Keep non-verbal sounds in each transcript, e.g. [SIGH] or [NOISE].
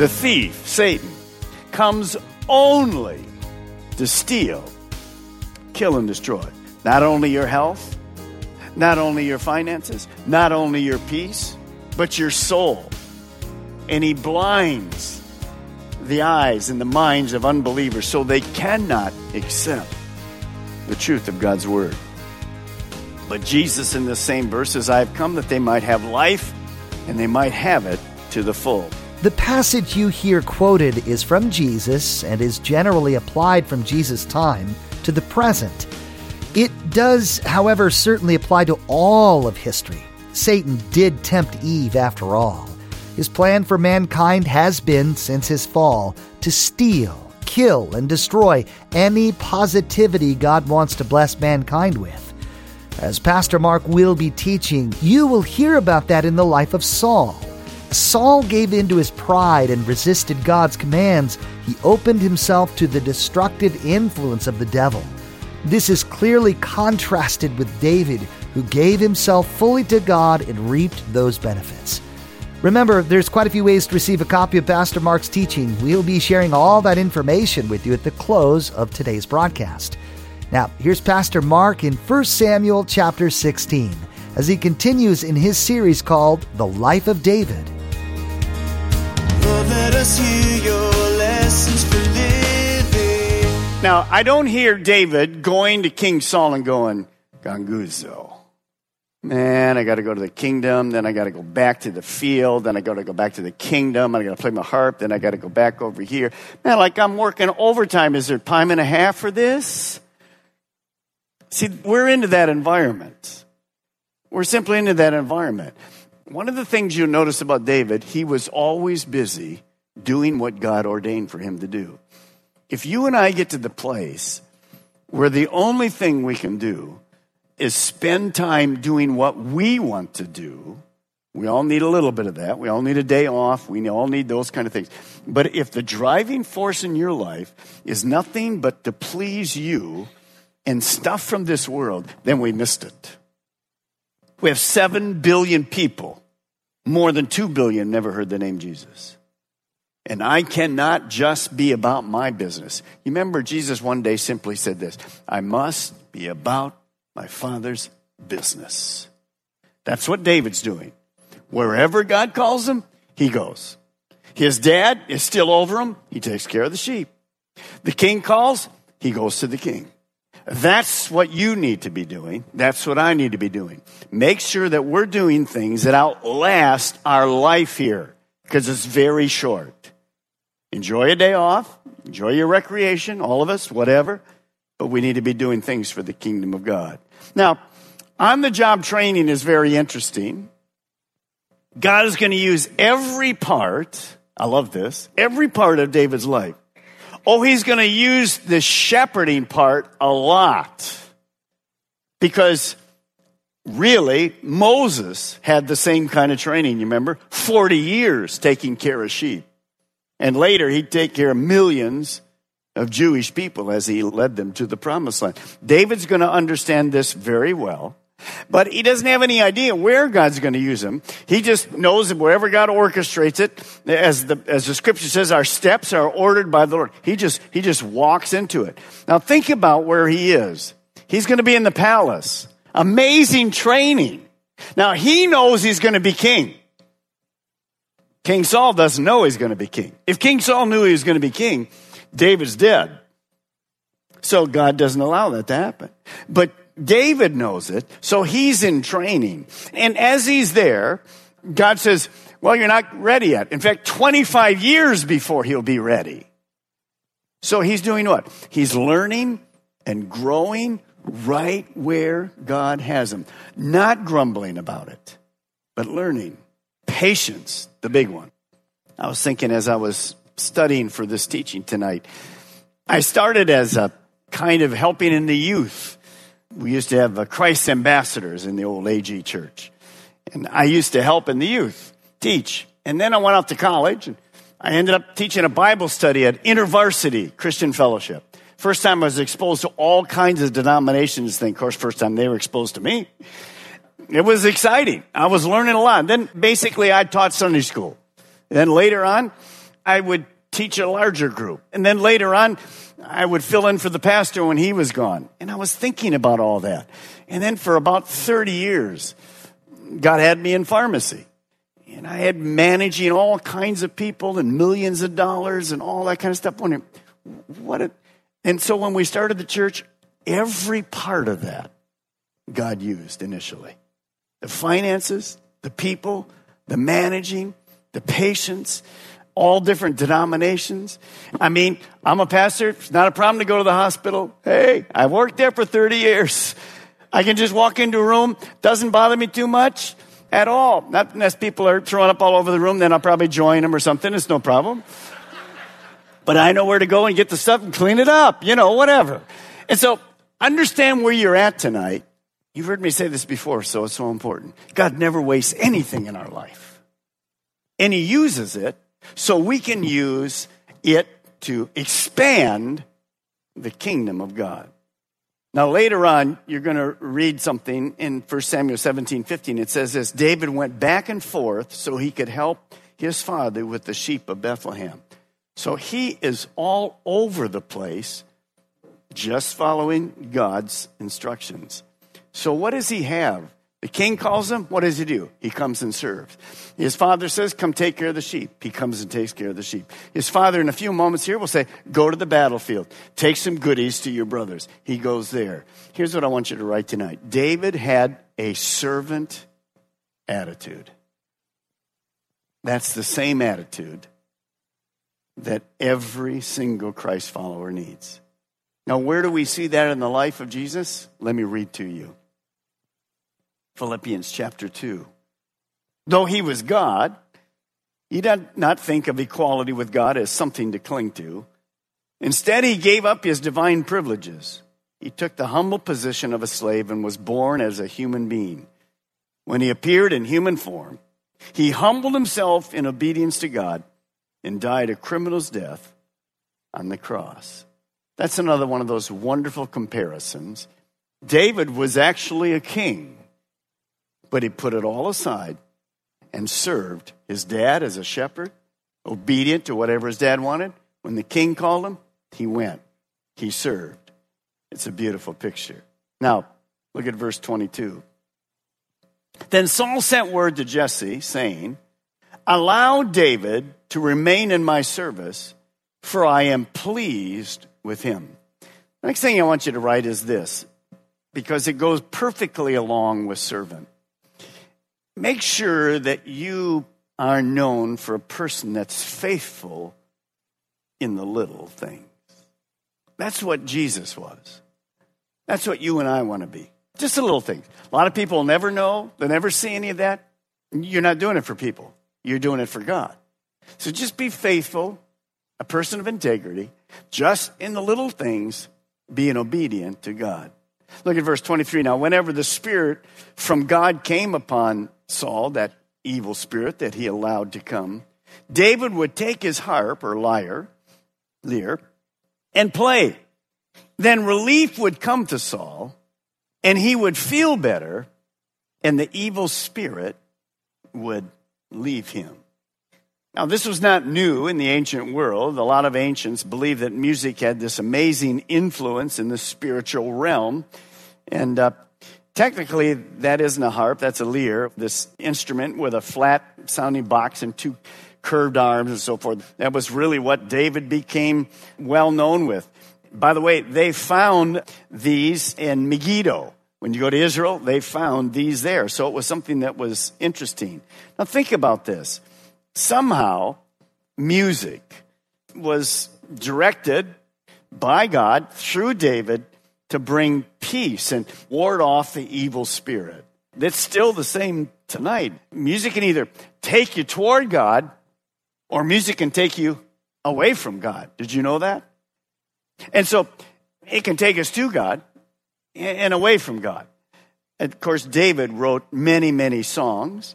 The thief, Satan, comes only to steal, kill, and destroy. Not only your health, not only your finances, not only your peace, but your soul. And he blinds the eyes and the minds of unbelievers so they cannot accept the truth of God's word. But Jesus, in the same verse, says, I have come that they might have life and they might have it to the full. The passage you hear quoted is from Jesus and is generally applied from Jesus' time to the present. It does, however, certainly apply to all of history. Satan did tempt Eve after all. His plan for mankind has been, since his fall, to steal, kill, and destroy any positivity God wants to bless mankind with. As Pastor Mark will be teaching, you will hear about that in the life of Saul. Saul gave in to his pride and resisted God's commands. He opened himself to the destructive influence of the devil. This is clearly contrasted with David, who gave himself fully to God and reaped those benefits. Remember, there's quite a few ways to receive a copy of Pastor Mark's teaching. We'll be sharing all that information with you at the close of today's broadcast. Now, here's Pastor Mark in 1 Samuel chapter 16 as he continues in his series called The Life of David. Now, I don't hear David going to King Saul and going, Ganguzo. Man, I got to go to the kingdom, then I got to go back to the field, then I got to go back to the kingdom, I got to play my harp, then I got to go back over here. Man, like I'm working overtime. Is there time and a half for this? See, we're into that environment. We're simply into that environment. One of the things you notice about David, he was always busy doing what God ordained for him to do. If you and I get to the place where the only thing we can do is spend time doing what we want to do, we all need a little bit of that. We all need a day off. We all need those kind of things. But if the driving force in your life is nothing but to please you and stuff from this world, then we missed it. We have 7 billion people. More than 2 billion never heard the name Jesus. And I cannot just be about my business. You remember Jesus one day simply said this I must be about my Father's business. That's what David's doing. Wherever God calls him, he goes. His dad is still over him, he takes care of the sheep. The king calls, he goes to the king. That's what you need to be doing. That's what I need to be doing. Make sure that we're doing things that outlast our life here because it's very short. Enjoy a day off, enjoy your recreation, all of us, whatever, but we need to be doing things for the kingdom of God. Now, on the job training is very interesting. God is going to use every part, I love this, every part of David's life Oh, he's going to use the shepherding part a lot. Because really, Moses had the same kind of training, you remember? 40 years taking care of sheep. And later, he'd take care of millions of Jewish people as he led them to the promised land. David's going to understand this very well. But he doesn't have any idea where God's going to use him. He just knows that wherever God orchestrates it, as the, as the scripture says, our steps are ordered by the Lord. He just, he just walks into it. Now think about where he is. He's going to be in the palace. Amazing training. Now he knows he's going to be king. King Saul doesn't know he's going to be king. If King Saul knew he was going to be king, David's dead. So God doesn't allow that to happen. But David knows it, so he's in training. And as he's there, God says, Well, you're not ready yet. In fact, 25 years before he'll be ready. So he's doing what? He's learning and growing right where God has him. Not grumbling about it, but learning. Patience, the big one. I was thinking as I was studying for this teaching tonight, I started as a kind of helping in the youth. We used to have uh, Christ ambassadors in the old AG church. And I used to help in the youth, teach. And then I went off to college and I ended up teaching a Bible study at InterVarsity Christian Fellowship. First time I was exposed to all kinds of denominations. Then, of course, first time they were exposed to me. It was exciting. I was learning a lot. Then basically I taught Sunday school. Then later on, I would teach a larger group. And then later on, I would fill in for the pastor when he was gone. And I was thinking about all that. And then for about 30 years, God had me in pharmacy. And I had managing all kinds of people and millions of dollars and all that kind of stuff. Wondering, what a, and so when we started the church, every part of that God used initially. The finances, the people, the managing, the patience, all different denominations. I mean, I'm a pastor. It's not a problem to go to the hospital. Hey, I've worked there for 30 years. I can just walk into a room. Doesn't bother me too much at all. Not unless people are throwing up all over the room, then I'll probably join them or something. It's no problem. But I know where to go and get the stuff and clean it up, you know, whatever. And so understand where you're at tonight. You've heard me say this before, so it's so important. God never wastes anything in our life. And He uses it so we can use it to expand the kingdom of God. Now, later on, you're going to read something in 1 Samuel 17 15. It says this David went back and forth so he could help his father with the sheep of Bethlehem. So he is all over the place, just following God's instructions. So, what does he have? The king calls him. What does he do? He comes and serves. His father says, Come take care of the sheep. He comes and takes care of the sheep. His father, in a few moments here, will say, Go to the battlefield. Take some goodies to your brothers. He goes there. Here's what I want you to write tonight David had a servant attitude. That's the same attitude that every single Christ follower needs. Now, where do we see that in the life of Jesus? Let me read to you. Philippians chapter 2. Though he was God, he did not think of equality with God as something to cling to. Instead, he gave up his divine privileges. He took the humble position of a slave and was born as a human being. When he appeared in human form, he humbled himself in obedience to God and died a criminal's death on the cross. That's another one of those wonderful comparisons. David was actually a king but he put it all aside and served his dad as a shepherd, obedient to whatever his dad wanted. When the king called him, he went. He served. It's a beautiful picture. Now, look at verse 22. Then Saul sent word to Jesse, saying, Allow David to remain in my service, for I am pleased with him. The next thing I want you to write is this, because it goes perfectly along with servant make sure that you are known for a person that's faithful in the little things. That's what Jesus was. That's what you and I want to be. Just the little things. A lot of people never know, they never see any of that. You're not doing it for people, you're doing it for God. So just be faithful, a person of integrity, just in the little things, being obedient to God. Look at verse 23 now. Whenever the Spirit from God came upon Saul, that evil spirit that he allowed to come, David would take his harp or lyre, lyre, and play. Then relief would come to Saul, and he would feel better, and the evil spirit would leave him. Now, this was not new in the ancient world. A lot of ancients believed that music had this amazing influence in the spiritual realm. And uh, Technically, that isn't a harp, that's a lyre, this instrument with a flat sounding box and two curved arms and so forth. That was really what David became well known with. By the way, they found these in Megiddo. When you go to Israel, they found these there. So it was something that was interesting. Now think about this. Somehow music was directed by God through David to bring peace and ward off the evil spirit. That's still the same tonight. Music can either take you toward God or music can take you away from God. Did you know that? And so it can take us to God and away from God. Of course, David wrote many, many songs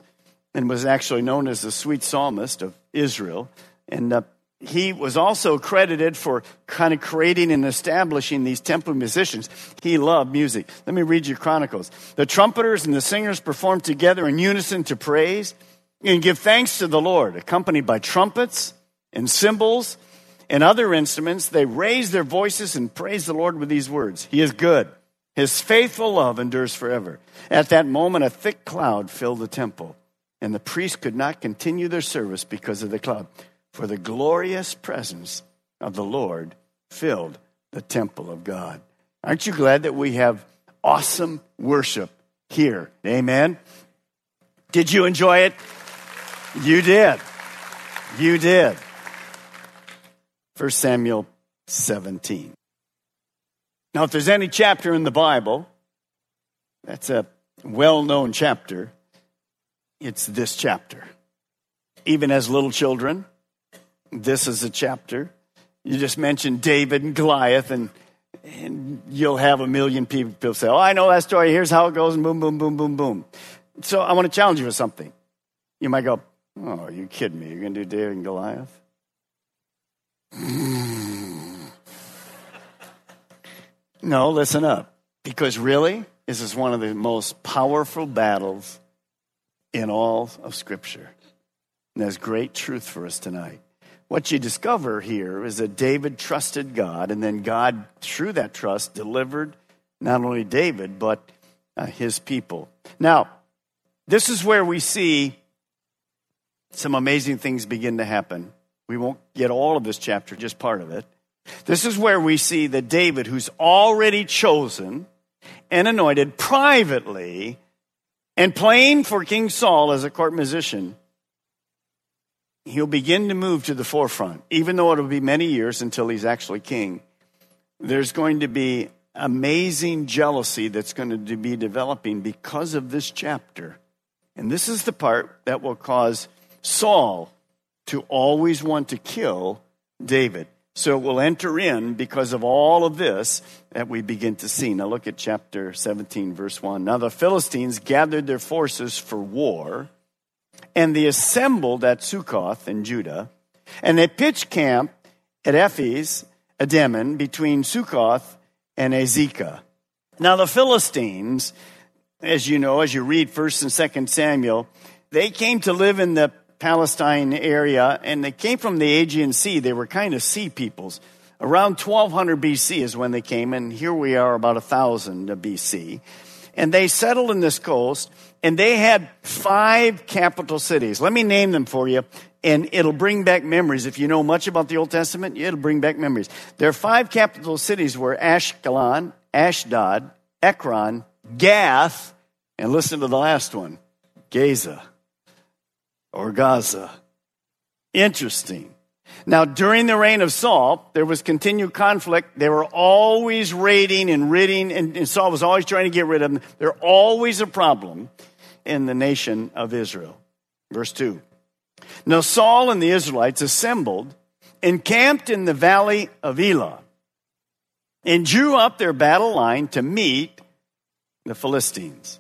and was actually known as the sweet psalmist of Israel. And uh, he was also credited for kind of creating and establishing these temple musicians. He loved music. Let me read you Chronicles. The trumpeters and the singers performed together in unison to praise and give thanks to the Lord, accompanied by trumpets and cymbals and other instruments. They raised their voices and praised the Lord with these words He is good. His faithful love endures forever. At that moment, a thick cloud filled the temple, and the priests could not continue their service because of the cloud for the glorious presence of the Lord filled the temple of God. Aren't you glad that we have awesome worship here? Amen. Did you enjoy it? You did. You did. 1 Samuel 17. Now, if there's any chapter in the Bible that's a well known chapter, it's this chapter. Even as little children, this is a chapter. You just mentioned David and Goliath, and, and you'll have a million people say, Oh, I know that story. Here's how it goes, and boom, boom, boom, boom, boom. So I want to challenge you with something. You might go, Oh, are you kidding me? You're going to do David and Goliath? no, listen up. Because really, this is one of the most powerful battles in all of Scripture. And there's great truth for us tonight what you discover here is that David trusted God, and then God, through that trust, delivered not only David, but uh, his people. Now, this is where we see some amazing things begin to happen. We won't get all of this chapter, just part of it. This is where we see that David, who's already chosen and anointed privately and playing for King Saul as a court musician, he'll begin to move to the forefront, even though it'll be many years until he's actually king. There's going to be amazing jealousy that's going to be developing because of this chapter. And this is the part that will cause Saul to always want to kill David. So it will enter in because of all of this that we begin to see. Now look at chapter 17, verse 1. Now the Philistines gathered their forces for war and they assembled at Sukkoth in Judah, and they pitched camp at Ephes, Ademin, between Sukkoth and Azekah. Now the Philistines, as you know, as you read 1st and 2nd Samuel, they came to live in the Palestine area, and they came from the Aegean Sea. They were kind of sea peoples. Around 1200 BC is when they came, and here we are about 1000 BC. And they settled in this coast, and they had five capital cities. Let me name them for you, and it'll bring back memories. If you know much about the Old Testament, it'll bring back memories. Their five capital cities were Ashkelon, Ashdod, Ekron, Gath, and listen to the last one, Gaza or Gaza. Interesting. Now, during the reign of Saul, there was continued conflict. They were always raiding and ridding, and, Saul was always trying to get rid of them. They're always a problem in the nation of Israel. Verse 2. Now, Saul and the Israelites assembled, encamped in the valley of Elah, and drew up their battle line to meet the Philistines.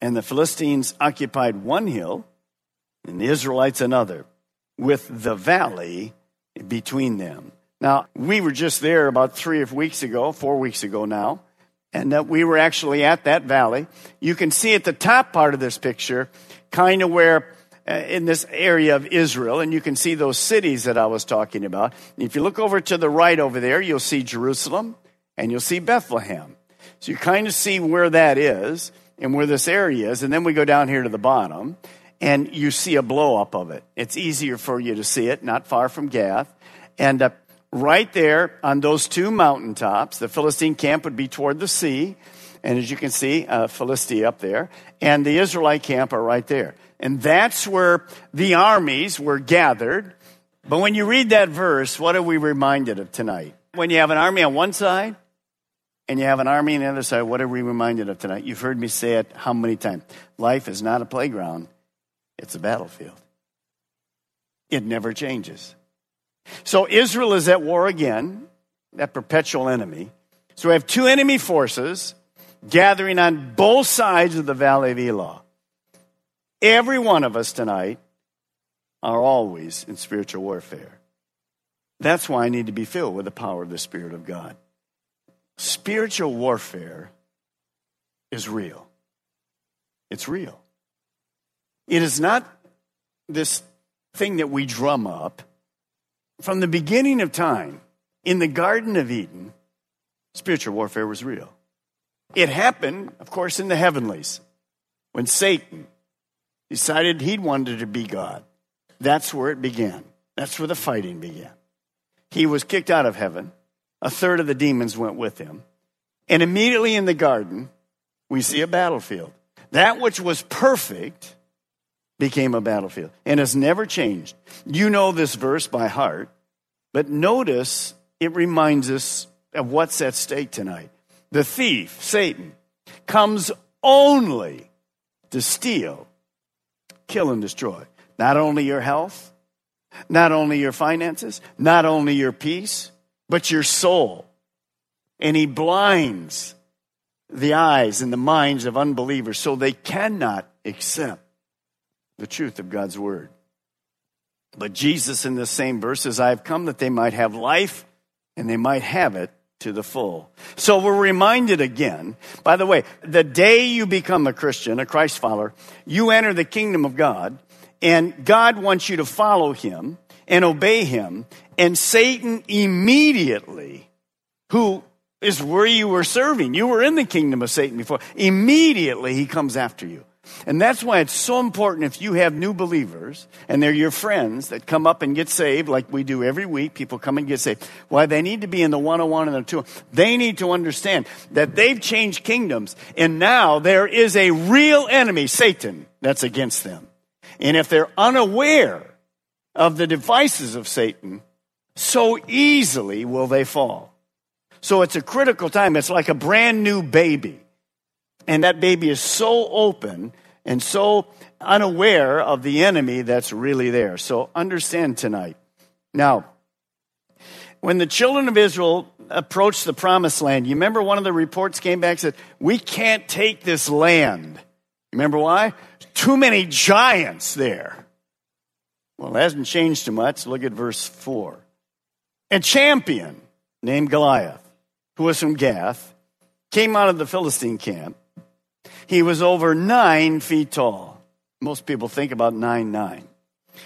And the Philistines occupied one hill, and the Israelites another, with the valley between them. Now, we were just there about three weeks ago, four weeks ago now, and that we were actually at that valley. You can see at the top part of this picture, kind of where uh, in this area of Israel, and you can see those cities that I was talking about. If you look over to the right over there, you'll see Jerusalem and you'll see Bethlehem. So you kind of see where that is and where this area is, and then we go down here to the bottom and you see a blow up of it. It's easier for you to see it, not far from Gath. And uh, right there on those two mountaintops, the Philistine camp would be toward the sea. And as you can see, uh, Philistia up there, and the Israelite camp are right there. And that's where the armies were gathered. But when you read that verse, what are we reminded of tonight? When you have an army on one side and you have an army on the other side, what are we reminded of tonight? You've heard me say it how many times? Life is not a playground, it's a battlefield. It never changes. So Israel is at war again, that perpetual enemy. So we have two enemy forces gathering on both sides of the Valley of Elah. Every one of us tonight are always in spiritual warfare. That's why I need to be filled with the power of the Spirit of God. Spiritual warfare is real. It's real. It is not this thing that we drum up. From the beginning of time, in the Garden of Eden, spiritual warfare was real. It happened, of course, in the heavenlies when Satan decided he wanted to be God. That's where it began. That's where the fighting began. He was kicked out of heaven. A third of the demons went with him. And immediately in the garden, we see a battlefield. That which was perfect became a battlefield and has never changed. You know this verse by heart, but notice it reminds us of what's at stake tonight. The thief, Satan, comes only to steal, kill, and destroy. Not only your health, not only your finances, not only your peace, but your soul. And he blinds the eyes and the minds of unbelievers so they cannot accept the truth of God's word. But Jesus, in the same verse, says, I have come that they might have life and they might have it to the full. So we're reminded again, by the way, the day you become a Christian, a Christ follower, you enter the kingdom of God, and God wants you to follow him and obey him, and Satan immediately, who is where you were serving, you were in the kingdom of Satan before, immediately he comes after you. And that's why it's so important if you have new believers and they're your friends that come up and get saved, like we do every week, people come and get saved. Why they need to be in the 101 and the 2. They need to understand that they've changed kingdoms and now there is a real enemy, Satan, that's against them. And if they're unaware of the devices of Satan, so easily will they fall. So it's a critical time. It's like a brand new baby. And that baby is so open and so unaware of the enemy that's really there. So understand tonight. Now, when the children of Israel approached the promised land, you remember one of the reports came back and said, We can't take this land. Remember why? Too many giants there. Well, it hasn't changed too much. Look at verse 4. A champion named Goliath, who was from Gath, came out of the Philistine camp he was over nine feet tall. Most people think about nine nine.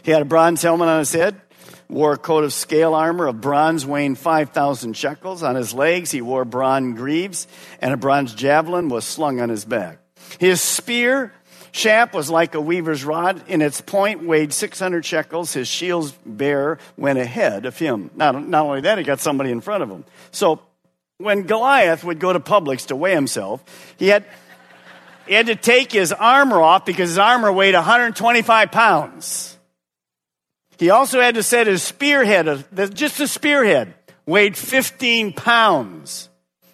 He had a bronze helmet on his head, wore a coat of scale armor of bronze weighing 5,000 shekels. On his legs, he wore bronze greaves, and a bronze javelin was slung on his back. His spear shaft was like a weaver's rod, and its point weighed 600 shekels. His shield's bearer went ahead of him. Not, not only that, he got somebody in front of him. So when Goliath would go to Publix to weigh himself, he had he had to take his armor off because his armor weighed 125 pounds. He also had to set his spearhead, just the spearhead, weighed 15 pounds.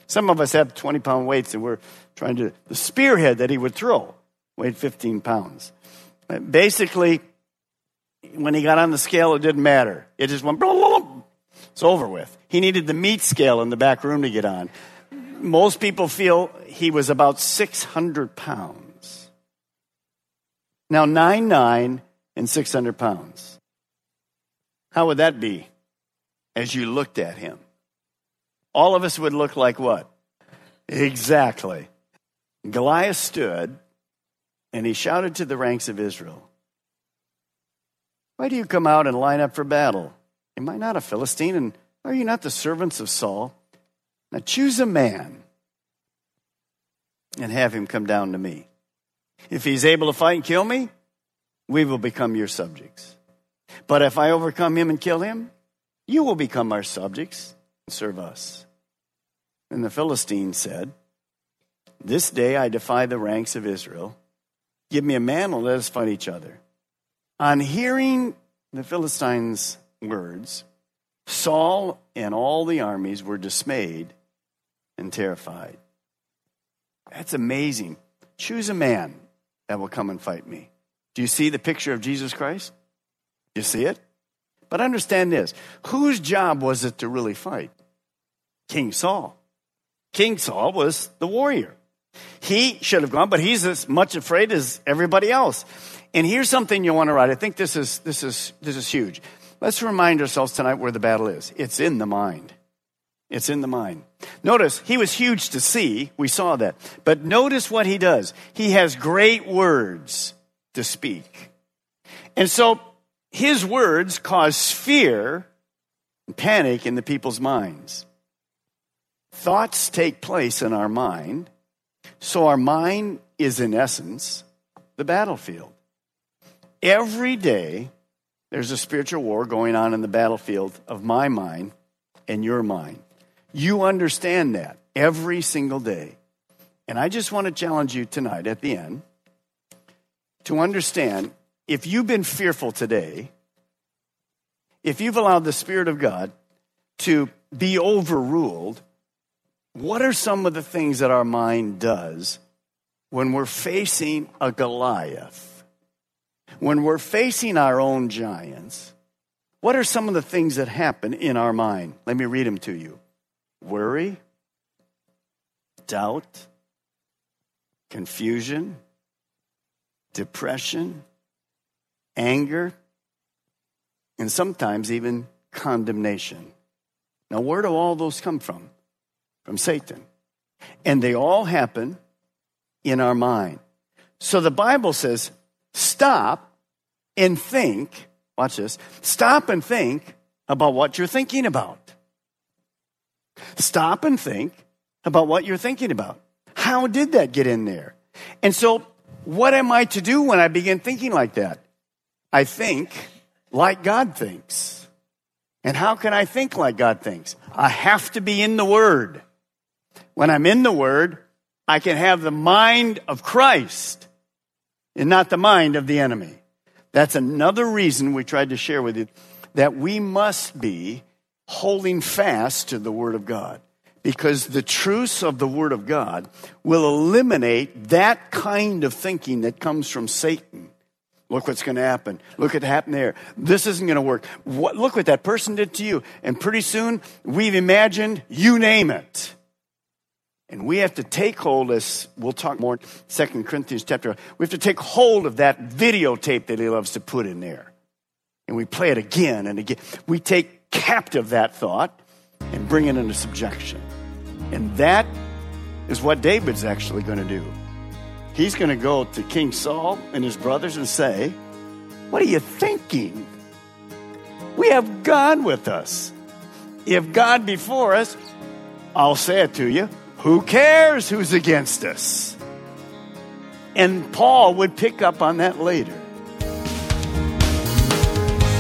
Some of us have 20 pound weights and we're trying to, the spearhead that he would throw weighed 15 pounds. Uh, basically, when he got on the scale, it didn't matter. It just went, [LAUGHS] it's over with. He needed the meat scale in the back room to get on most people feel he was about 600 pounds. Now, 9 9 and 600 pounds. How would that be as you looked at him? All of us would look like what? Exactly. Goliath stood and he shouted to the ranks of Israel Why do you come out and line up for battle? Am I not a Philistine? And are you not the servants of Saul? Now choose a man and have him come down to me. If he's able to fight and kill me, we will become your subjects. But if I overcome him and kill him, you will become our subjects and serve us. And the Philistine said, This day I defy the ranks of Israel. Give me a man and let us fight each other. On hearing the Philistines' words, Saul and all the armies were dismayed and terrified. That's amazing. Choose a man that will come and fight me. Do you see the picture of Jesus Christ? You see it? But understand this whose job was it to really fight? King Saul. King Saul was the warrior. He should have gone, but he's as much afraid as everybody else. And here's something you want to write. I think this is, this is, this is huge. Let's remind ourselves tonight where the battle is. It's in the mind. It's in the mind. Notice, he was huge to see. We saw that. But notice what he does. He has great words to speak. And so his words cause fear and panic in the people's minds. Thoughts take place in our mind. So our mind is, in essence, the battlefield. Every day, there's a spiritual war going on in the battlefield of my mind and your mind. You understand that every single day. And I just want to challenge you tonight at the end to understand if you've been fearful today, if you've allowed the Spirit of God to be overruled, what are some of the things that our mind does when we're facing a Goliath? when we're facing our own giants, what are some of the things that happen in our mind? Let me read them to you worry, doubt, confusion, depression, anger, and sometimes even condemnation. Now, where do all those come from? From Satan. And they all happen in our mind. So the Bible says stop and think, watch this, stop and think about what you're thinking about. Stop and think about what you're thinking about. How did that get in there? And so, what am I to do when I begin thinking like that? I think like God thinks. And how can I think like God thinks? I have to be in the Word. When I'm in the Word, I can have the mind of Christ and not the mind of the enemy. That's another reason we tried to share with you that we must be holding fast to the Word of God. Because the truths of the Word of God will eliminate that kind of thinking that comes from Satan. Look what's going to happen. Look what happened there. This isn't going to work. What, look what that person did to you. And pretty soon, we've imagined, you name it. And we have to take hold, as we'll talk more, Second Corinthians chapter, we have to take hold of that videotape that he loves to put in there. And we play it again and again. We take captive that thought and bring it into subjection. And that is what David's actually going to do. He's going to go to King Saul and his brothers and say, What are you thinking? We have God with us. If God before us, I'll say it to you, who cares who's against us? And Paul would pick up on that later.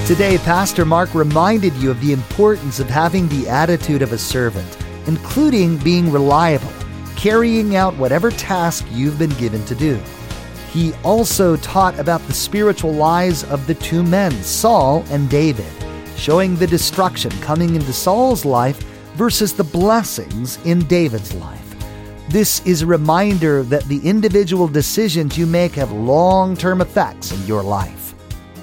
Today, Pastor Mark reminded you of the importance of having the attitude of a servant, including being reliable, carrying out whatever task you've been given to do. He also taught about the spiritual lives of the two men, Saul and David, showing the destruction coming into Saul's life versus the blessings in David's life. This is a reminder that the individual decisions you make have long term effects in your life.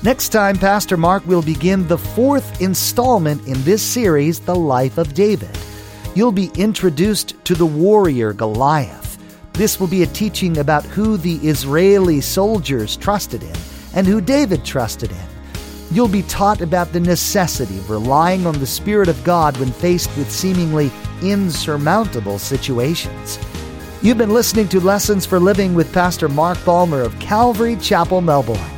Next time, Pastor Mark will begin the fourth installment in this series, The Life of David. You'll be introduced to the warrior Goliath. This will be a teaching about who the Israeli soldiers trusted in and who David trusted in. You'll be taught about the necessity of relying on the Spirit of God when faced with seemingly insurmountable situations. You've been listening to Lessons for Living with Pastor Mark Balmer of Calvary Chapel, Melbourne.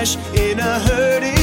in a hurting